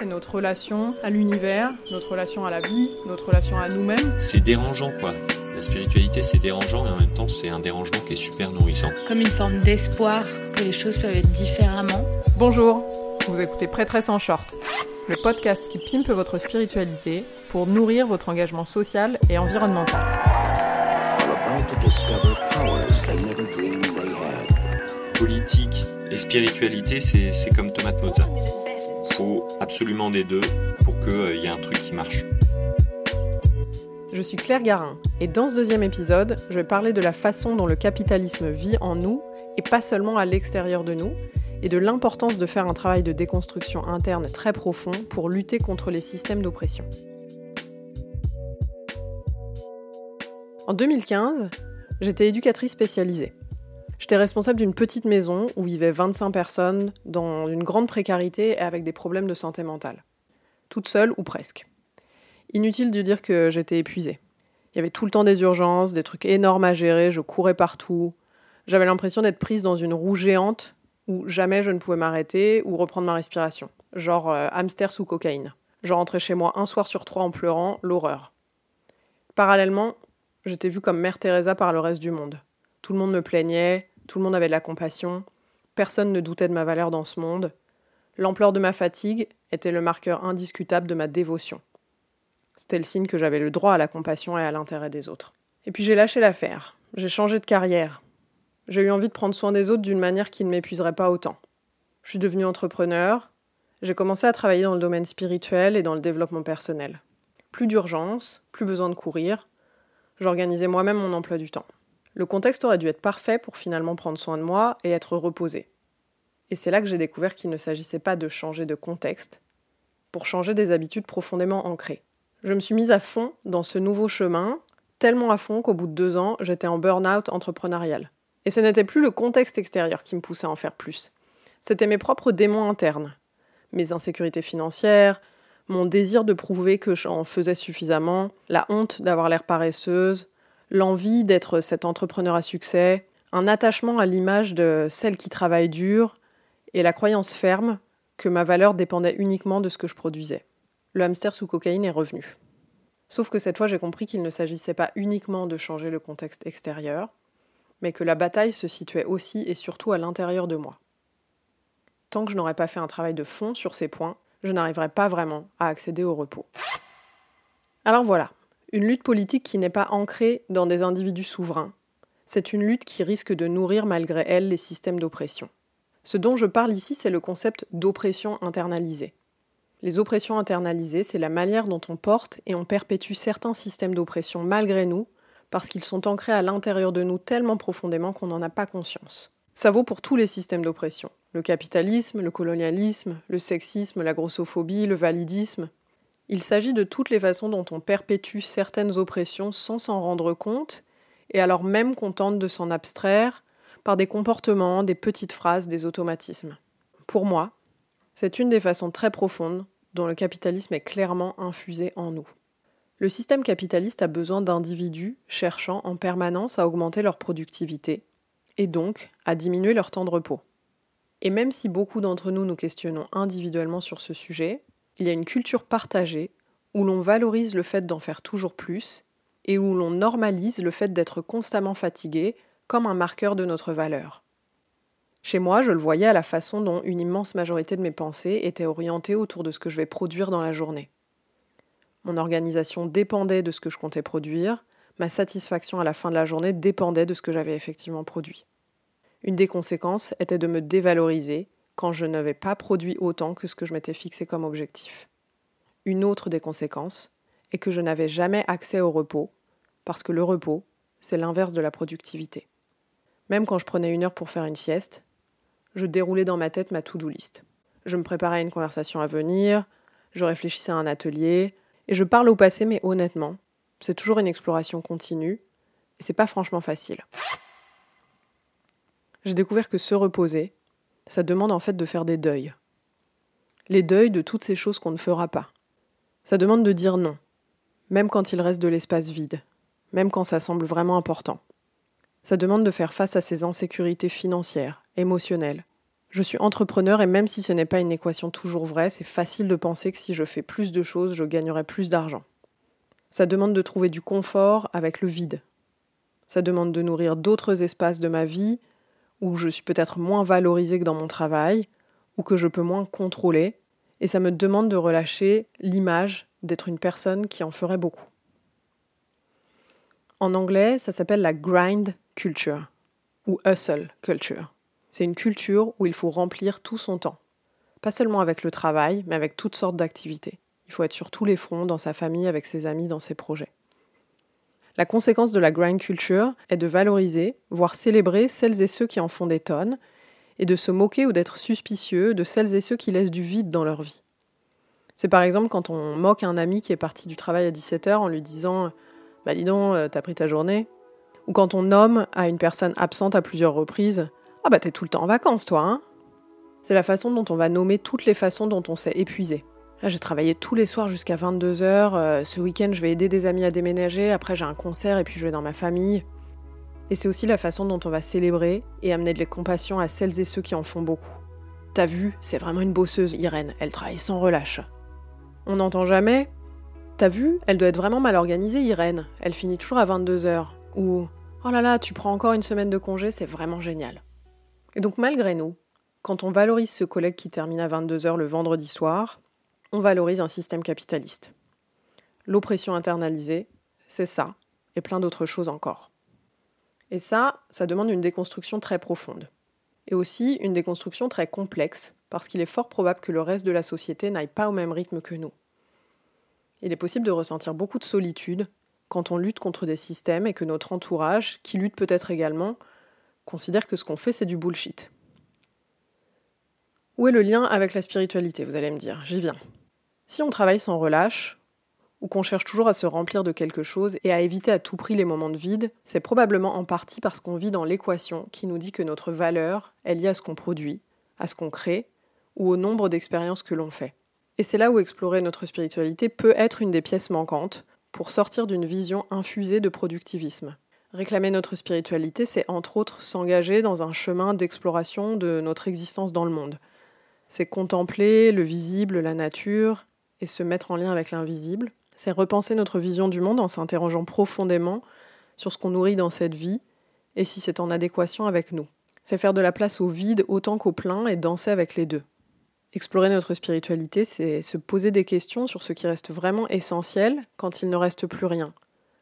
c'est notre relation à l'univers, notre relation à la vie, notre relation à nous-mêmes. C'est dérangeant quoi. La spiritualité c'est dérangeant et en même temps c'est un dérangement qui est super nourrissant. Comme une forme d'espoir que les choses peuvent être différemment. Bonjour, vous écoutez Prêtresse en short, le podcast qui pimpe votre spiritualité pour nourrir votre engagement social et environnemental. Politique et spiritualité c'est comme tomate mozza. Faut absolument des deux pour qu'il y ait un truc qui marche. Je suis Claire Garin et dans ce deuxième épisode, je vais parler de la façon dont le capitalisme vit en nous et pas seulement à l'extérieur de nous, et de l'importance de faire un travail de déconstruction interne très profond pour lutter contre les systèmes d'oppression. En 2015, j'étais éducatrice spécialisée. J'étais responsable d'une petite maison où vivaient 25 personnes dans une grande précarité et avec des problèmes de santé mentale. Toute seule ou presque. Inutile de dire que j'étais épuisée. Il y avait tout le temps des urgences, des trucs énormes à gérer, je courais partout. J'avais l'impression d'être prise dans une roue géante où jamais je ne pouvais m'arrêter ou reprendre ma respiration. Genre euh, hamster sous cocaïne. Je rentrais chez moi un soir sur trois en pleurant, l'horreur. Parallèlement, j'étais vue comme Mère Teresa par le reste du monde. Tout le monde me plaignait, tout le monde avait de la compassion, personne ne doutait de ma valeur dans ce monde. L'ampleur de ma fatigue était le marqueur indiscutable de ma dévotion. C'était le signe que j'avais le droit à la compassion et à l'intérêt des autres. Et puis j'ai lâché l'affaire. J'ai changé de carrière. J'ai eu envie de prendre soin des autres d'une manière qui ne m'épuiserait pas autant. Je suis devenue entrepreneur. J'ai commencé à travailler dans le domaine spirituel et dans le développement personnel. Plus d'urgence, plus besoin de courir. J'organisais moi-même mon emploi du temps. Le contexte aurait dû être parfait pour finalement prendre soin de moi et être reposé. Et c'est là que j'ai découvert qu'il ne s'agissait pas de changer de contexte, pour changer des habitudes profondément ancrées. Je me suis mise à fond dans ce nouveau chemin, tellement à fond qu'au bout de deux ans, j'étais en burn-out entrepreneurial. Et ce n'était plus le contexte extérieur qui me poussait à en faire plus. C'était mes propres démons internes. Mes insécurités financières, mon désir de prouver que j'en faisais suffisamment, la honte d'avoir l'air paresseuse, l'envie d'être cet entrepreneur à succès, un attachement à l'image de celle qui travaille dur, et la croyance ferme que ma valeur dépendait uniquement de ce que je produisais. Le hamster sous cocaïne est revenu. Sauf que cette fois j'ai compris qu'il ne s'agissait pas uniquement de changer le contexte extérieur, mais que la bataille se situait aussi et surtout à l'intérieur de moi. Tant que je n'aurais pas fait un travail de fond sur ces points, je n'arriverai pas vraiment à accéder au repos. Alors voilà, une lutte politique qui n'est pas ancrée dans des individus souverains. C'est une lutte qui risque de nourrir malgré elle les systèmes d'oppression. Ce dont je parle ici, c'est le concept d'oppression internalisée. Les oppressions internalisées, c'est la manière dont on porte et on perpétue certains systèmes d'oppression malgré nous, parce qu'ils sont ancrés à l'intérieur de nous tellement profondément qu'on n'en a pas conscience. Ça vaut pour tous les systèmes d'oppression. Le capitalisme, le colonialisme, le sexisme, la grossophobie, le validisme, il s'agit de toutes les façons dont on perpétue certaines oppressions sans s'en rendre compte, et alors même qu'on de s'en abstraire par des comportements, des petites phrases, des automatismes. Pour moi, c'est une des façons très profondes dont le capitalisme est clairement infusé en nous. Le système capitaliste a besoin d'individus cherchant en permanence à augmenter leur productivité, et donc à diminuer leur temps de repos. Et même si beaucoup d'entre nous nous questionnons individuellement sur ce sujet, il y a une culture partagée où l'on valorise le fait d'en faire toujours plus et où l'on normalise le fait d'être constamment fatigué comme un marqueur de notre valeur. Chez moi, je le voyais à la façon dont une immense majorité de mes pensées étaient orientées autour de ce que je vais produire dans la journée. Mon organisation dépendait de ce que je comptais produire, ma satisfaction à la fin de la journée dépendait de ce que j'avais effectivement produit. Une des conséquences était de me dévaloriser quand je n'avais pas produit autant que ce que je m'étais fixé comme objectif. Une autre des conséquences est que je n'avais jamais accès au repos, parce que le repos, c'est l'inverse de la productivité. Même quand je prenais une heure pour faire une sieste, je déroulais dans ma tête ma to-do list. Je me préparais à une conversation à venir, je réfléchissais à un atelier, et je parle au passé, mais honnêtement, c'est toujours une exploration continue, et c'est pas franchement facile. J'ai découvert que se reposer, ça demande en fait de faire des deuils. Les deuils de toutes ces choses qu'on ne fera pas. Ça demande de dire non, même quand il reste de l'espace vide, même quand ça semble vraiment important. Ça demande de faire face à ses insécurités financières, émotionnelles, Je suis entrepreneur et même si ce n'est pas une équation toujours vraie, c'est facile de penser que si je fais plus de choses, je gagnerai plus d'argent. Ça demande de trouver du confort avec le vide. Ça demande de nourrir d'autres espaces de ma vie où je suis peut-être moins valorisé que dans mon travail, ou que je peux moins contrôler, et ça me demande de relâcher l'image d'être une personne qui en ferait beaucoup. En anglais, ça s'appelle la grind culture ou hustle culture. C'est une culture où il faut remplir tout son temps. Pas seulement avec le travail, mais avec toutes sortes d'activités. Il faut être sur tous les fronts, dans sa famille, avec ses amis, dans ses projets. La conséquence de la grind culture est de valoriser, voire célébrer celles et ceux qui en font des tonnes, et de se moquer ou d'être suspicieux de celles et ceux qui laissent du vide dans leur vie. C'est par exemple quand on moque un ami qui est parti du travail à 17h en lui disant Bah dis donc, euh, t'as pris ta journée Ou quand on nomme à une personne absente à plusieurs reprises ah bah t'es tout le temps en vacances toi, hein C'est la façon dont on va nommer toutes les façons dont on s'est épuisé. Là j'ai travaillé tous les soirs jusqu'à 22h, euh, ce week-end je vais aider des amis à déménager, après j'ai un concert et puis je vais dans ma famille. Et c'est aussi la façon dont on va célébrer et amener de la compassion à celles et ceux qui en font beaucoup. T'as vu, c'est vraiment une bosseuse, Irène, elle travaille sans relâche. On n'entend jamais T'as vu, elle doit être vraiment mal organisée, Irène, elle finit toujours à 22h. Ou Oh là là, tu prends encore une semaine de congé, c'est vraiment génial. Et donc malgré nous, quand on valorise ce collègue qui termine à 22h le vendredi soir, on valorise un système capitaliste. L'oppression internalisée, c'est ça, et plein d'autres choses encore. Et ça, ça demande une déconstruction très profonde. Et aussi une déconstruction très complexe, parce qu'il est fort probable que le reste de la société n'aille pas au même rythme que nous. Il est possible de ressentir beaucoup de solitude quand on lutte contre des systèmes et que notre entourage, qui lutte peut-être également, considère que ce qu'on fait, c'est du bullshit. Où est le lien avec la spiritualité, vous allez me dire? J'y viens. Si on travaille sans relâche, ou qu'on cherche toujours à se remplir de quelque chose et à éviter à tout prix les moments de vide, c'est probablement en partie parce qu'on vit dans l'équation qui nous dit que notre valeur est liée à ce qu'on produit, à ce qu'on crée, ou au nombre d'expériences que l'on fait. Et c'est là où explorer notre spiritualité peut être une des pièces manquantes pour sortir d'une vision infusée de productivisme. Réclamer notre spiritualité, c'est entre autres s'engager dans un chemin d'exploration de notre existence dans le monde. C'est contempler le visible, la nature, et se mettre en lien avec l'invisible. C'est repenser notre vision du monde en s'interrogeant profondément sur ce qu'on nourrit dans cette vie et si c'est en adéquation avec nous. C'est faire de la place au vide autant qu'au plein et danser avec les deux. Explorer notre spiritualité, c'est se poser des questions sur ce qui reste vraiment essentiel quand il ne reste plus rien,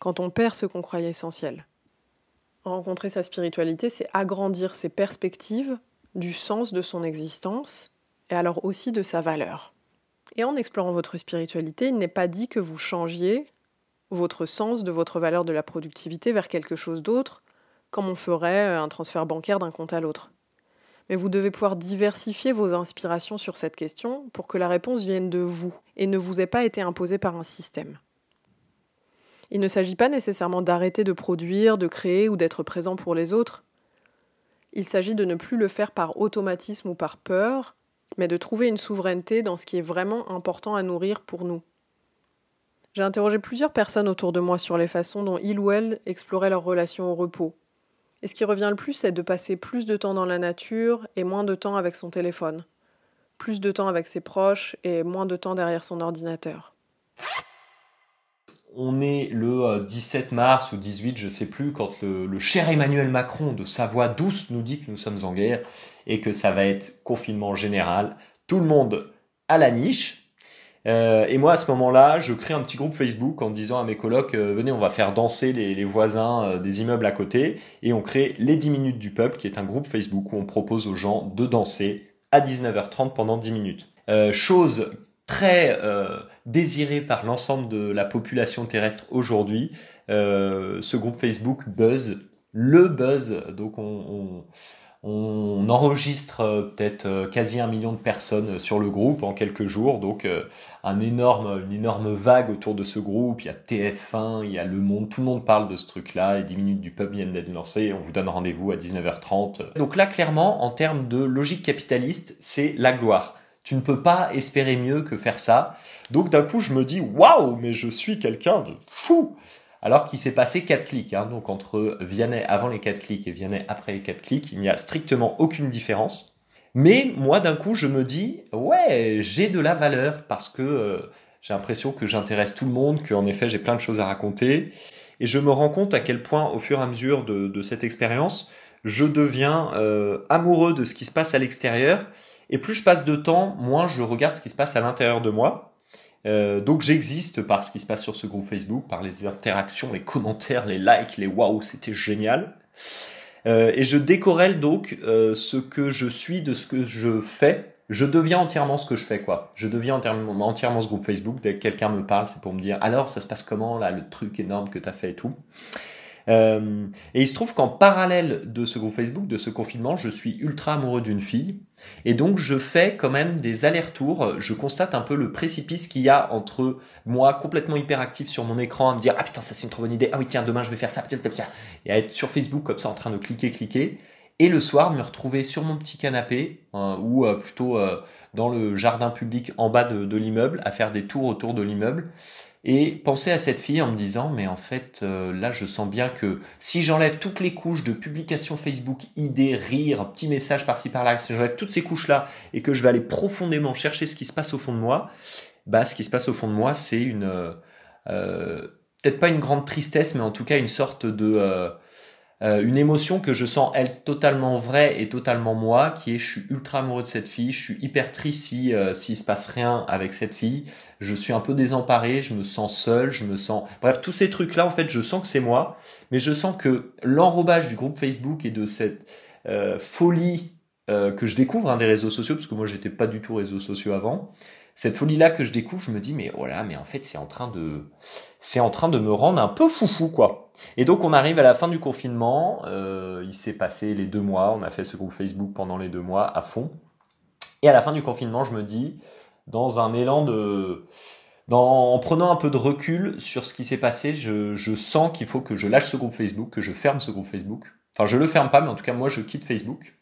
quand on perd ce qu'on croyait essentiel. Rencontrer sa spiritualité, c'est agrandir ses perspectives du sens de son existence et alors aussi de sa valeur. Et en explorant votre spiritualité, il n'est pas dit que vous changiez votre sens de votre valeur de la productivité vers quelque chose d'autre, comme on ferait un transfert bancaire d'un compte à l'autre. Mais vous devez pouvoir diversifier vos inspirations sur cette question pour que la réponse vienne de vous et ne vous ait pas été imposée par un système. Il ne s'agit pas nécessairement d'arrêter de produire, de créer ou d'être présent pour les autres. Il s'agit de ne plus le faire par automatisme ou par peur, mais de trouver une souveraineté dans ce qui est vraiment important à nourrir pour nous. J'ai interrogé plusieurs personnes autour de moi sur les façons dont ils ou elles exploraient leur relation au repos. Et ce qui revient le plus, c'est de passer plus de temps dans la nature et moins de temps avec son téléphone. Plus de temps avec ses proches et moins de temps derrière son ordinateur on est le 17 euh, mars ou 18, je sais plus, quand le, cher Emmanuel Macron de sa voix douce nous dit que nous sommes en guerre et que ça va être confinement général. Tout le monde à la niche. Euh, et moi, à ce moment-là, je crée un petit groupe Facebook en disant à mes colocs, euh, venez, on va faire danser les, voisins des immeubles à côté. Et on crée les 10 minutes du peuple, qui est un groupe Facebook où on propose aux gens de danser à 19h30 pendant 10 minutes. chose très euh, désiré par l'ensemble de la population terrestre aujourd'hui. Euh, ce groupe Facebook buzz, le buzz. Donc on, enregistre euh, peut-être quasi un million de personnes sur le groupe en quelques jours. Donc un énorme, une énorme vague autour de ce groupe. Il y a TF1, il y a Le Monde, tout le monde parle de ce truc-là. Et 10 minutes du peuple viennent d'être lancées. On vous donne rendez-vous à 19h30. Donc là, clairement, en termes de logique capitaliste, c'est la gloire. Tu ne peux pas espérer mieux que faire ça. Donc d'un coup, je me dis, waouh, mais je suis quelqu'un de fou. Alors qu'il s'est passé 4 clics. Hein. donc entre Vianney avant les 4 clics et Vianney après les 4 clics, il n'y a strictement aucune différence. Mais moi, d'un coup, je me dis, ouais, j'ai de la valeur parce que euh, j'ai l'impression que j'intéresse tout le monde, qu'en effet, j'ai plein de choses à raconter. Et je me rends compte à quel point, au fur et à mesure de, cette expérience, je deviens euh, amoureux de ce qui se passe à l'extérieur. Et plus je passe de temps, moins je regarde ce qui se passe à l'intérieur de moi. Euh, donc j'existe par ce qui se passe sur ce groupe Facebook, par les interactions, les commentaires, les likes, les waouh, c'était génial. Euh, et je décorrèle donc euh, ce que je suis de ce que je fais. Je deviens entièrement ce que je fais, quoi. Je deviens entièrement, ce groupe Facebook. Dès que quelqu'un me parle, c'est pour me dire alors ça se passe comment là, le truc énorme que tu as fait et tout? Euh, et il se trouve qu'en parallèle de ce groupe Facebook, de ce confinement, je suis ultra amoureux d'une fille. Et donc je fais quand même des allers-retours. Je constate un peu le précipice qu'il y a entre moi complètement hyperactif sur mon écran à me dire ah putain ça c'est une trop bonne idée. Ah oui tiens demain je vais faire ça. Et à être sur Facebook comme ça en train de cliquer cliquer. Et le soir me retrouver sur mon petit canapé euh, ou euh, plutôt dans le jardin public en bas de, l'immeuble à faire des tours autour de l'immeuble. Et penser à cette fille en me disant mais en fait euh, là je sens bien que si j'enlève toutes les couches de publication Facebook, idées, rire, petits messages par-ci par-là, si j'enlève toutes ces couches là et que je vais aller profondément chercher ce qui se passe au fond de moi, bah ce qui se passe au fond de moi c'est une euh, euh peut-être pas une grande tristesse mais en tout cas une sorte de euh, euh, une émotion que je sens elle totalement vraie et totalement moi, qui est je suis ultra amoureux de cette fille, je suis hyper triste si euh, se passe rien avec cette fille, je suis un peu désemparé, je me sens seul, je me sens bref tous ces trucs là en fait je sens que c'est moi, mais je sens que l'enrobage du groupe Facebook et de cette euh, folie que je découvre hein, des réseaux sociaux parce que moi j'étais pas du tout réseaux sociaux avant cette folie là que je découvre, je me dis mais voilà, mais en fait c'est en train de c'est en train de me rendre un peu foufou quoi. Et donc on arrive à la fin du confinement, euh, il s'est passé les deux mois, on a fait ce groupe Facebook pendant les deux mois à fond. Et à la fin du confinement, je me dis dans un élan de en prenant un peu de recul sur ce qui s'est passé, je, je sens qu'il faut que je lâche ce groupe Facebook, que je ferme ce groupe Facebook. Enfin, je le ferme pas, mais en tout cas, moi, je quitte Facebook.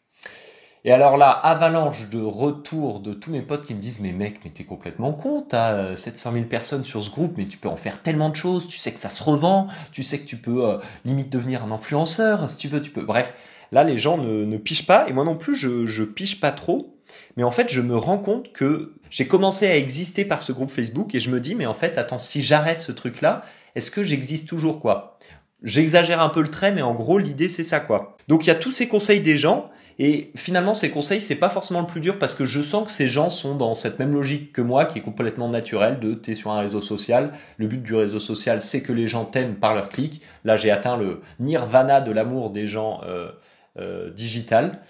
Et alors là, avalanche de retour de tous mes potes qui me disent mais mec, mais t'es complètement con, t'as 700 euh, 000 personnes sur ce groupe, mais tu peux en faire tellement de choses, tu sais que ça se revend, tu sais que tu peux euh, limite devenir un influenceur, si tu veux, tu peux. Bref, là les gens ne, ne pichent pas, et moi non plus je, je piche pas trop, mais en fait je me rends compte que j'ai commencé à exister par ce groupe Facebook, et je me dis mais en fait attends, si j'arrête ce truc-là, est-ce que j'existe toujours quoi? J'exagère un peu le trait, mais en gros l'idée c'est ça quoi. Donc il y a tous ces conseils des gens, et finalement, ces conseils, c'est pas forcément le plus dur parce que je sens que ces gens sont dans cette même logique que moi, qui est complètement naturelle de t'es sur un réseau social. Le but du réseau social, c'est que les gens t'aiment par leur clic. Là, j'ai atteint le nirvana de l'amour des gens euh, euh, digital.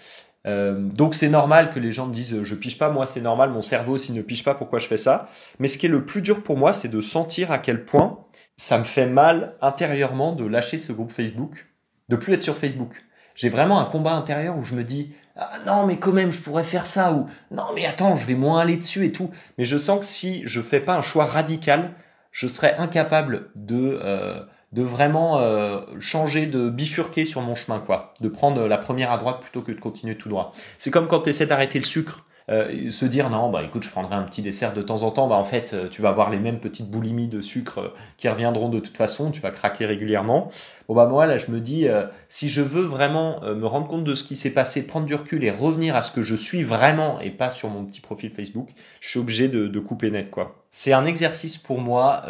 Euh, donc c'est normal que les gens me disent je piche pas, moi c'est normal, mon cerveau aussi ne piche pas, pourquoi je fais ça? Mais ce qui est le plus dur pour moi, c'est de sentir à quel point ça me fait mal intérieurement de lâcher ce groupe Facebook, de plus être sur Facebook j'ai vraiment un combat intérieur où je me dis ah non mais quand même je pourrais faire ça ou non mais attends je vais moins aller dessus et tout mais je sens que si je fais pas un choix radical je serais incapable de euh, de vraiment euh, changer de bifurquer sur mon chemin quoi. De prendre la première à droite plutôt que de continuer tout droit. C'est comme quand tu essaies d'arrêter le sucre euh, se dire non bah écoute je prendrai un petit dessert de temps en temps. Bah en fait euh, tu vas avoir les mêmes petites boulimies de sucre euh, qui reviendront de toute façon. Tu vas craquer régulièrement. Bon bah moi là je me dis si je veux vraiment me rendre compte de ce qui s'est passé prendre du recul et revenir à ce que je suis vraiment et pas sur mon petit profil Facebook je suis obligé de, de couper net quoi. C'est un exercice pour moi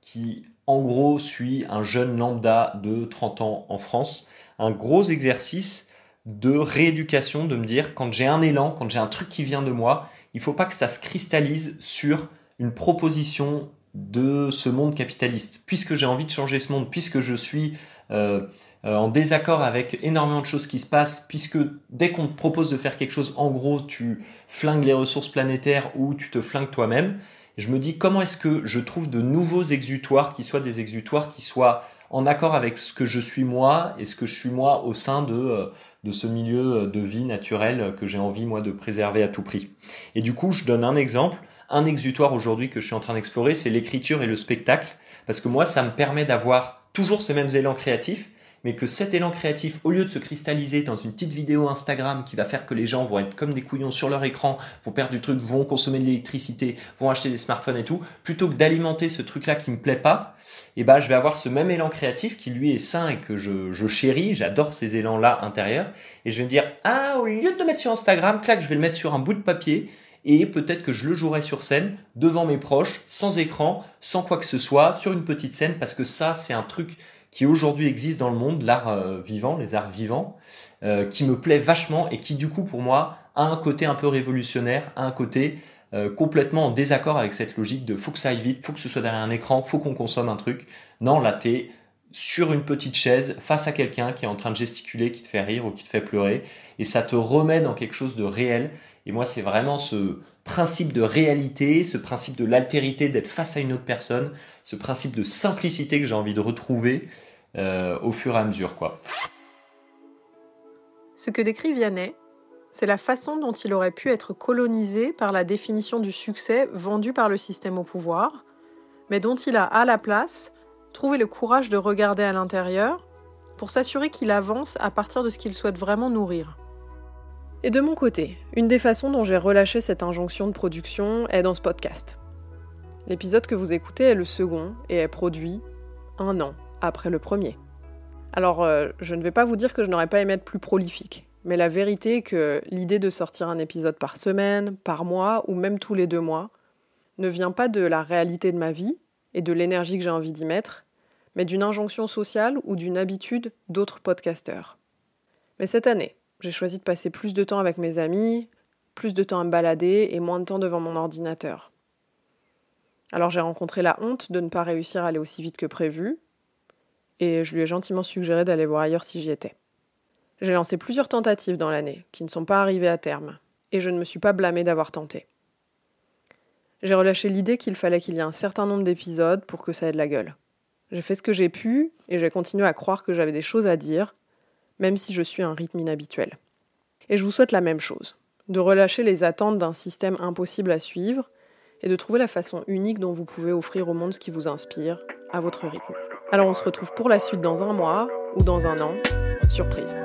qui en gros suit un jeune lambda de 30 ans en France. Un gros exercice de rééducation, de me dire quand j'ai un élan, quand j'ai un truc qui vient de moi, il faut pas que ça se cristallise sur une proposition de ce monde capitaliste. Puisque j'ai envie de changer ce monde, puisque je suis euh, euh, en désaccord avec énormément de choses qui se passent, puisque dès qu'on te propose de faire quelque chose, en gros, tu flingues les ressources planétaires ou tu te flingues toi-même, je me dis comment est-ce que je trouve de nouveaux exutoires qui soient des exutoires qui soient en accord avec ce que je suis moi et ce que je suis moi au sein de euh, de ce milieu de vie naturel que j'ai envie moi de préserver à tout prix. Et du coup, je donne un exemple, un exutoire aujourd'hui que je suis en train d'explorer, c'est l'écriture et le spectacle, parce que moi, ça me permet d'avoir toujours ces mêmes élans créatifs, mais que cet élan créatif, au lieu de se cristalliser dans une petite vidéo Instagram qui va faire que les gens vont être comme des couillons sur leur écran, vont perdre du truc, vont consommer de l'électricité, vont acheter des smartphones et tout, plutôt que d'alimenter ce truc-là qui me plaît pas, eh ben je vais avoir ce même élan créatif qui lui est sain et que je, je chéris, j'adore ces élans-là intérieurs, et je vais me dire ah au lieu de le mettre sur Instagram, clac, je vais le mettre sur un bout de papier et peut-être que je le jouerai sur scène devant mes proches, sans écran, sans quoi que ce soit, sur une petite scène, parce que ça, c'est un truc qui aujourd'hui existe dans le monde, l'art euh, vivant, les arts vivants, euh, qui me plaît vachement et qui du coup pour moi a un côté un peu révolutionnaire, a un côté euh, complètement en désaccord avec cette logique de faut que ça aille vite, faut que ce soit derrière un écran, faut qu'on consomme un truc. Non, là t'es sur une petite chaise face à quelqu'un qui est en train de gesticuler, qui te fait rire ou qui te fait pleurer, et ça te remet dans quelque chose de réel et moi, c'est vraiment ce principe de réalité, ce principe de l'altérité, d'être face à une autre personne, ce principe de simplicité que j'ai envie de retrouver euh, au fur et à mesure. Quoi. Ce que décrit Vianney, c'est la façon dont il aurait pu être colonisé par la définition du succès vendue par le système au pouvoir, mais dont il a à la place trouvé le courage de regarder à l'intérieur pour s'assurer qu'il avance à partir de ce qu'il souhaite vraiment nourrir. Et de mon côté, une des façons dont j'ai relâché cette injonction de production est dans ce podcast. L'épisode que vous écoutez est le second et est produit un an après le premier. Alors, euh, je ne vais pas vous dire que je n'aurais pas aimé être plus prolifique, mais la vérité est que l'idée de sortir un épisode par semaine, par mois ou même tous les deux mois ne vient pas de la réalité de ma vie et de l'énergie que j'ai envie d'y mettre, mais d'une injonction sociale ou d'une habitude d'autres podcasteurs. Mais cette année, j'ai choisi de passer plus de temps avec mes amis, plus de temps à me balader et moins de temps devant mon ordinateur. Alors j'ai rencontré la honte de ne pas réussir à aller aussi vite que prévu, et je lui ai gentiment suggéré d'aller voir ailleurs si j'y étais. J'ai lancé plusieurs tentatives dans l'année, qui ne sont pas arrivées à terme, et je ne me suis pas blâmée d'avoir tenté. J'ai relâché l'idée qu'il fallait qu'il y ait un certain nombre d'épisodes pour que ça ait de la gueule. J'ai fait ce que j'ai pu, et j'ai continué à croire que j'avais des choses à dire, même si je suis un rythme inhabituel. Et je vous souhaite la même chose, de relâcher les attentes d'un système impossible à suivre et de trouver la façon unique dont vous pouvez offrir au monde ce qui vous inspire, à votre rythme. Alors on se retrouve pour la suite dans un mois ou dans un an. Surprise.